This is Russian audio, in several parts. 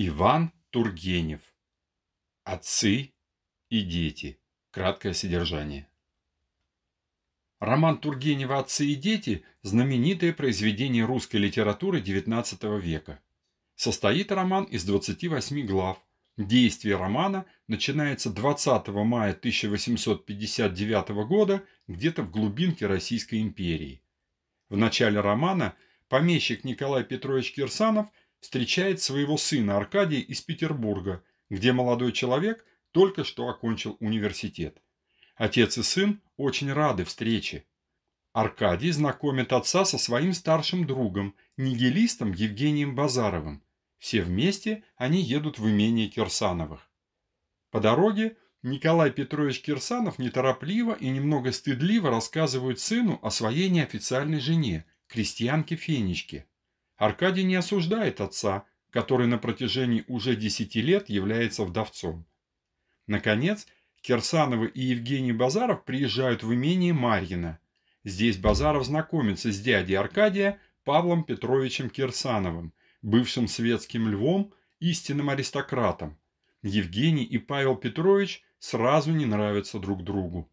Иван Тургенев. Отцы и дети. Краткое содержание. Роман Тургенева «Отцы и дети» – знаменитое произведение русской литературы XIX века. Состоит роман из 28 глав. Действие романа начинается 20 мая 1859 года где-то в глубинке Российской империи. В начале романа помещик Николай Петрович Кирсанов – встречает своего сына Аркадия из Петербурга, где молодой человек только что окончил университет. Отец и сын очень рады встрече. Аркадий знакомит отца со своим старшим другом, нигилистом Евгением Базаровым. Все вместе они едут в имение Кирсановых. По дороге Николай Петрович Кирсанов неторопливо и немного стыдливо рассказывает сыну о своей неофициальной жене, крестьянке Фенечке. Аркадий не осуждает отца, который на протяжении уже десяти лет является вдовцом. Наконец, Кирсановы и Евгений Базаров приезжают в имение Марьина. Здесь Базаров знакомится с дядей Аркадия Павлом Петровичем Кирсановым, бывшим светским львом, истинным аристократом. Евгений и Павел Петрович сразу не нравятся друг другу.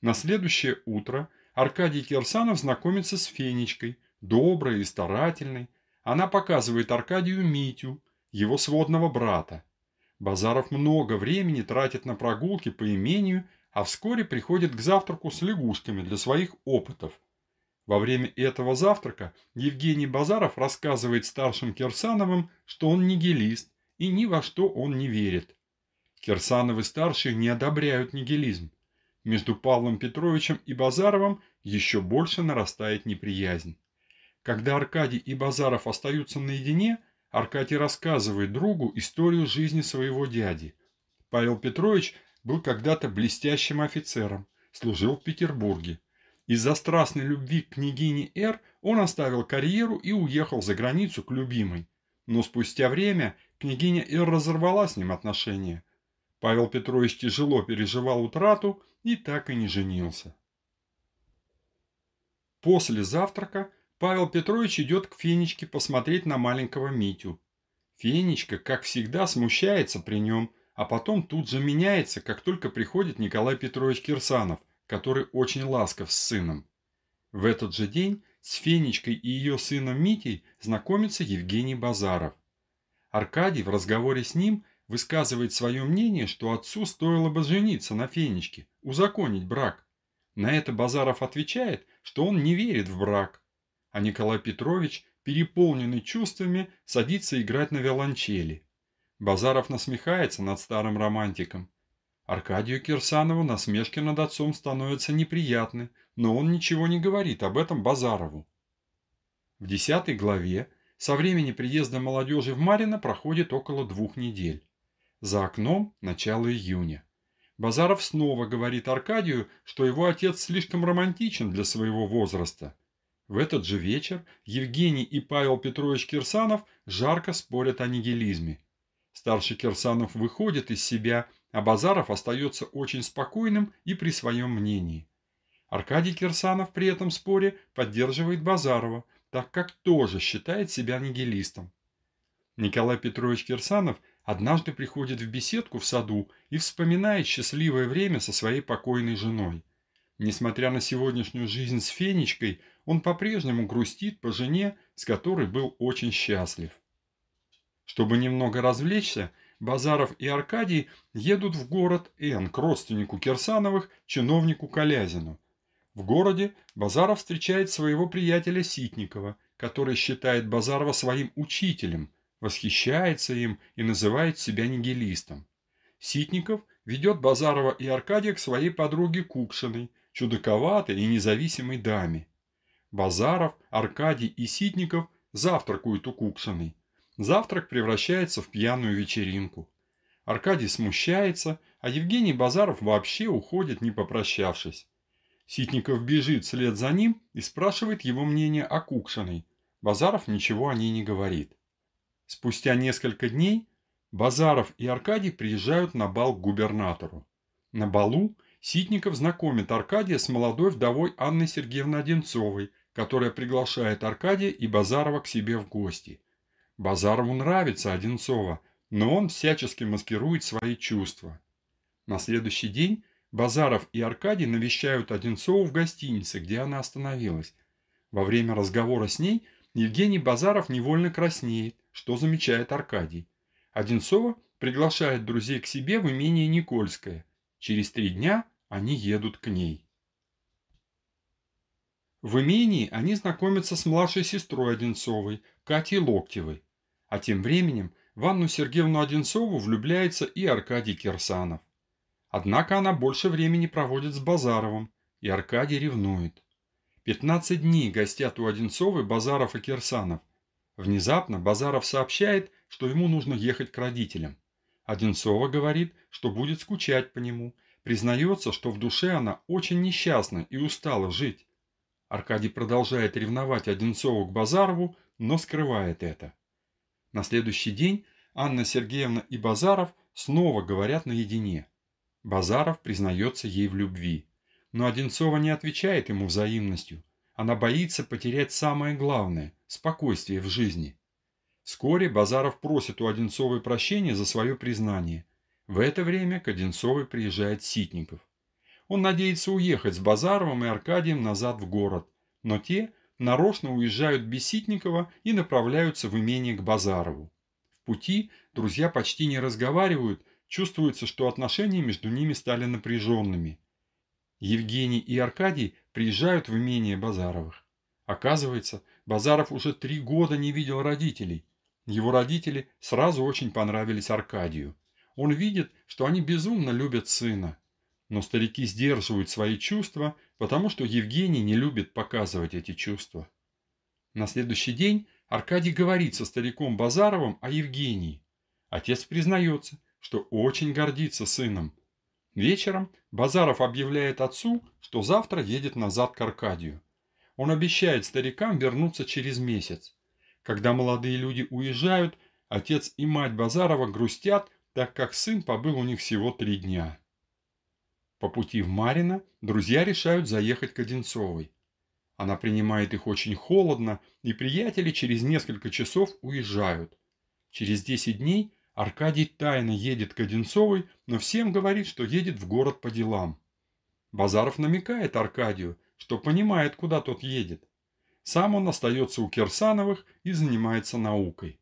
На следующее утро Аркадий Кирсанов знакомится с Фенечкой – доброй и старательной, она показывает Аркадию Митю, его сводного брата. Базаров много времени тратит на прогулки по имению, а вскоре приходит к завтраку с лягушками для своих опытов. Во время этого завтрака Евгений Базаров рассказывает старшим Кирсановым, что он нигилист и ни во что он не верит. Кирсановы-старшие не одобряют нигилизм. Между Павлом Петровичем и Базаровым еще больше нарастает неприязнь. Когда Аркадий и Базаров остаются наедине, Аркадий рассказывает другу историю жизни своего дяди. Павел Петрович был когда-то блестящим офицером, служил в Петербурге. Из-за страстной любви к княгине Р он оставил карьеру и уехал за границу к любимой. Но спустя время княгиня Р разорвала с ним отношения. Павел Петрович тяжело переживал утрату и так и не женился. После завтрака Павел Петрович идет к Фенечке посмотреть на маленького Митю. Фенечка, как всегда, смущается при нем, а потом тут же меняется, как только приходит Николай Петрович Кирсанов, который очень ласков с сыном. В этот же день с Фенечкой и ее сыном Митей знакомится Евгений Базаров. Аркадий в разговоре с ним высказывает свое мнение, что отцу стоило бы жениться на Фенечке, узаконить брак. На это Базаров отвечает, что он не верит в брак, а Николай Петрович, переполненный чувствами, садится играть на виолончели. Базаров насмехается над старым романтиком. Аркадию Кирсанову насмешки над отцом становятся неприятны, но он ничего не говорит об этом Базарову. В десятой главе со времени приезда молодежи в Марино проходит около двух недель. За окном начало июня. Базаров снова говорит Аркадию, что его отец слишком романтичен для своего возраста – в этот же вечер Евгений и Павел Петрович Кирсанов жарко спорят о нигилизме. Старший Кирсанов выходит из себя, а Базаров остается очень спокойным и при своем мнении. Аркадий Кирсанов при этом споре поддерживает Базарова, так как тоже считает себя нигилистом. Николай Петрович Кирсанов однажды приходит в беседку в саду и вспоминает счастливое время со своей покойной женой. Несмотря на сегодняшнюю жизнь с Фенечкой, он по-прежнему грустит по жене, с которой был очень счастлив. Чтобы немного развлечься, Базаров и Аркадий едут в город Н к родственнику Кирсановых, чиновнику Колязину. В городе Базаров встречает своего приятеля Ситникова, который считает Базарова своим учителем, восхищается им и называет себя нигилистом. Ситников ведет Базарова и Аркадия к своей подруге Кукшиной, чудаковатой и независимой даме. Базаров, Аркадий и Ситников завтракают у Кукшиной. Завтрак превращается в пьяную вечеринку. Аркадий смущается, а Евгений Базаров вообще уходит, не попрощавшись. Ситников бежит вслед за ним и спрашивает его мнение о Кукшиной. Базаров ничего о ней не говорит. Спустя несколько дней Базаров и Аркадий приезжают на бал к губернатору. На балу Ситников знакомит Аркадия с молодой вдовой Анной Сергеевной Одинцовой, которая приглашает Аркадия и Базарова к себе в гости. Базарову нравится Одинцова, но он всячески маскирует свои чувства. На следующий день Базаров и Аркадий навещают Одинцову в гостинице, где она остановилась. Во время разговора с ней Евгений Базаров невольно краснеет, что замечает Аркадий. Одинцова приглашает друзей к себе в имение Никольское. Через три дня они едут к ней. В имении они знакомятся с младшей сестрой Одинцовой, Катей Локтевой. А тем временем в Анну Сергеевну Одинцову влюбляется и Аркадий Кирсанов. Однако она больше времени проводит с Базаровым, и Аркадий ревнует. 15 дней гостят у Одинцовой Базаров и Кирсанов. Внезапно Базаров сообщает, что ему нужно ехать к родителям. Одинцова говорит, что будет скучать по нему, признается, что в душе она очень несчастна и устала жить. Аркадий продолжает ревновать Одинцову к Базарову, но скрывает это. На следующий день Анна Сергеевна и Базаров снова говорят наедине. Базаров признается ей в любви. Но Одинцова не отвечает ему взаимностью. Она боится потерять самое главное – спокойствие в жизни. Вскоре Базаров просит у Одинцовой прощения за свое признание. В это время к Одинцовой приезжает Ситников. Он надеется уехать с Базаровым и Аркадием назад в город, но те нарочно уезжают без Ситникова и направляются в имение к Базарову. В пути друзья почти не разговаривают, чувствуется, что отношения между ними стали напряженными. Евгений и Аркадий приезжают в имение Базаровых. Оказывается, Базаров уже три года не видел родителей. Его родители сразу очень понравились Аркадию. Он видит, что они безумно любят сына. Но старики сдерживают свои чувства, потому что Евгений не любит показывать эти чувства. На следующий день Аркадий говорит со стариком Базаровым о Евгении. Отец признается, что очень гордится сыном. Вечером Базаров объявляет отцу, что завтра едет назад к Аркадию. Он обещает старикам вернуться через месяц. Когда молодые люди уезжают, отец и мать Базарова грустят, так как сын побыл у них всего три дня. По пути в Марино друзья решают заехать к Одинцовой. Она принимает их очень холодно, и приятели через несколько часов уезжают. Через 10 дней Аркадий тайно едет к Одинцовой, но всем говорит, что едет в город по делам. Базаров намекает Аркадию, что понимает, куда тот едет. Сам он остается у Кирсановых и занимается наукой.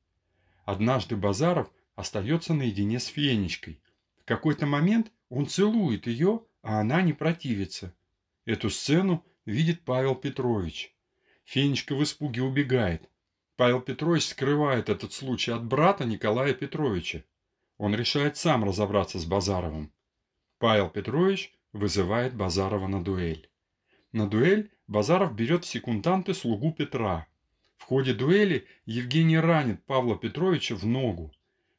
Однажды Базаров остается наедине с Фенечкой. В какой-то момент он целует ее, а она не противится. Эту сцену видит Павел Петрович. Фенечка в испуге убегает. Павел Петрович скрывает этот случай от брата Николая Петровича. Он решает сам разобраться с Базаровым. Павел Петрович вызывает Базарова на дуэль. На дуэль Базаров берет в секунданты слугу Петра. В ходе дуэли Евгений ранит Павла Петровича в ногу.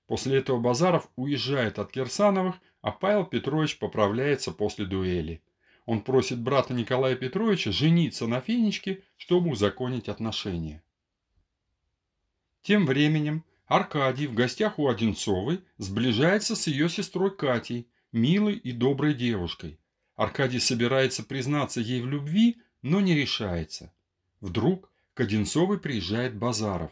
После этого Базаров уезжает от Кирсановых, а Павел Петрович поправляется после дуэли. Он просит брата Николая Петровича жениться на Фенечке, чтобы узаконить отношения. Тем временем Аркадий в гостях у Одинцовой сближается с ее сестрой Катей, милой и доброй девушкой. Аркадий собирается признаться ей в любви, но не решается. Вдруг к Одинцовой приезжает Базаров.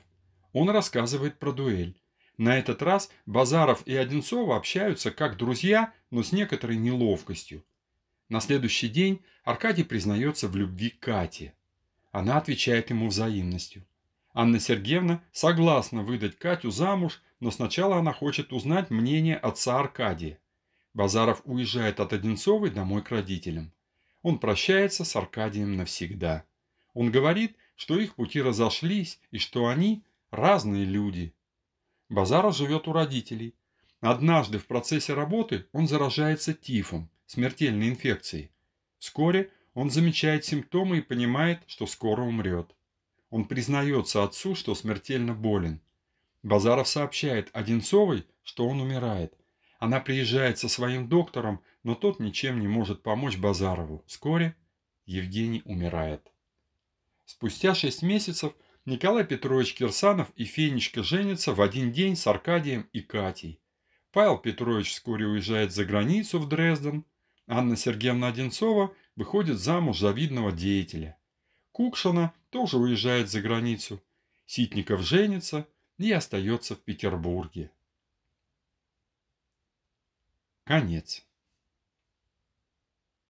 Он рассказывает про дуэль. На этот раз Базаров и Одинцова общаются как друзья, но с некоторой неловкостью. На следующий день Аркадий признается в любви к Кате. Она отвечает ему взаимностью. Анна Сергеевна согласна выдать Катю замуж, но сначала она хочет узнать мнение отца Аркадия. Базаров уезжает от Одинцовой домой к родителям. Он прощается с Аркадием навсегда. Он говорит, что их пути разошлись и что они разные люди. Базаров живет у родителей. Однажды в процессе работы он заражается тифом, смертельной инфекцией. Вскоре он замечает симптомы и понимает, что скоро умрет. Он признается отцу, что смертельно болен. Базаров сообщает Одинцовой, что он умирает. Она приезжает со своим доктором, но тот ничем не может помочь Базарову. Вскоре Евгений умирает. Спустя шесть месяцев Николай Петрович Кирсанов и Фенечка женятся в один день с Аркадием и Катей. Павел Петрович вскоре уезжает за границу в Дрезден. Анна Сергеевна Одинцова выходит замуж за видного деятеля. Кукшина тоже уезжает за границу. Ситников женится. и остается в Петербурге. Конец.